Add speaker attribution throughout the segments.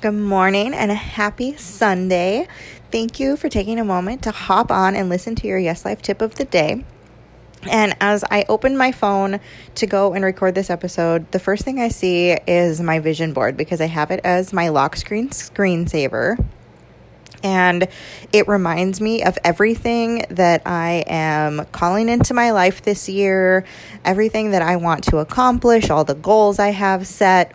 Speaker 1: Good morning and a happy Sunday. Thank you for taking a moment to hop on and listen to your Yes Life tip of the day. And as I open my phone to go and record this episode, the first thing I see is my vision board because I have it as my lock screen screensaver. And it reminds me of everything that I am calling into my life this year, everything that I want to accomplish, all the goals I have set.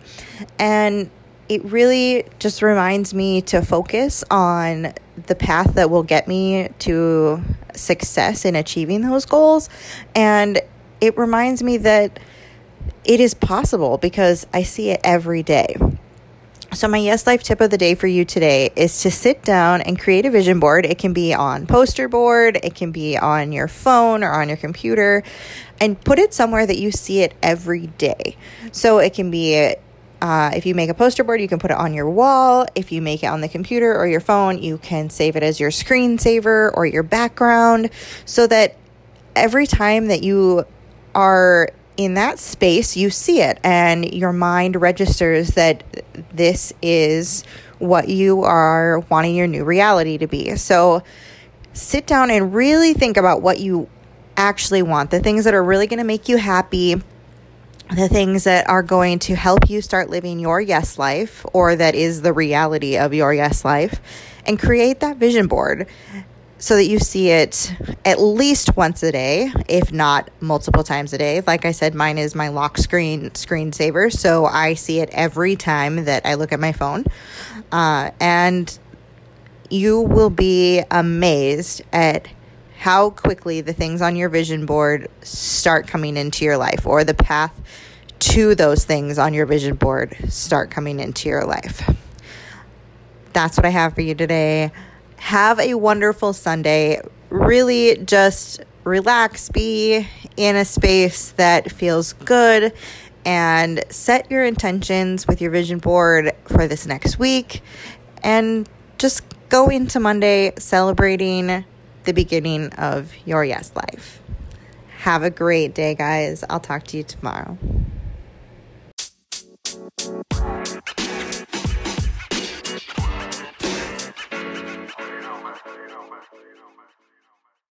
Speaker 1: And it really just reminds me to focus on the path that will get me to success in achieving those goals. And it reminds me that it is possible because I see it every day. So, my Yes Life tip of the day for you today is to sit down and create a vision board. It can be on poster board, it can be on your phone or on your computer, and put it somewhere that you see it every day. So, it can be uh, if you make a poster board, you can put it on your wall. If you make it on the computer or your phone, you can save it as your screensaver or your background so that every time that you are in that space, you see it and your mind registers that this is what you are wanting your new reality to be. So sit down and really think about what you actually want, the things that are really going to make you happy the things that are going to help you start living your yes life or that is the reality of your yes life and create that vision board so that you see it at least once a day if not multiple times a day like i said mine is my lock screen screensaver so i see it every time that i look at my phone uh, and you will be amazed at how quickly the things on your vision board start coming into your life or the path to those things on your vision board start coming into your life. That's what I have for you today. Have a wonderful Sunday. Really just relax, be in a space that feels good, and set your intentions with your vision board for this next week. And just go into Monday celebrating the beginning of your yes life. Have a great day, guys. I'll talk to you tomorrow.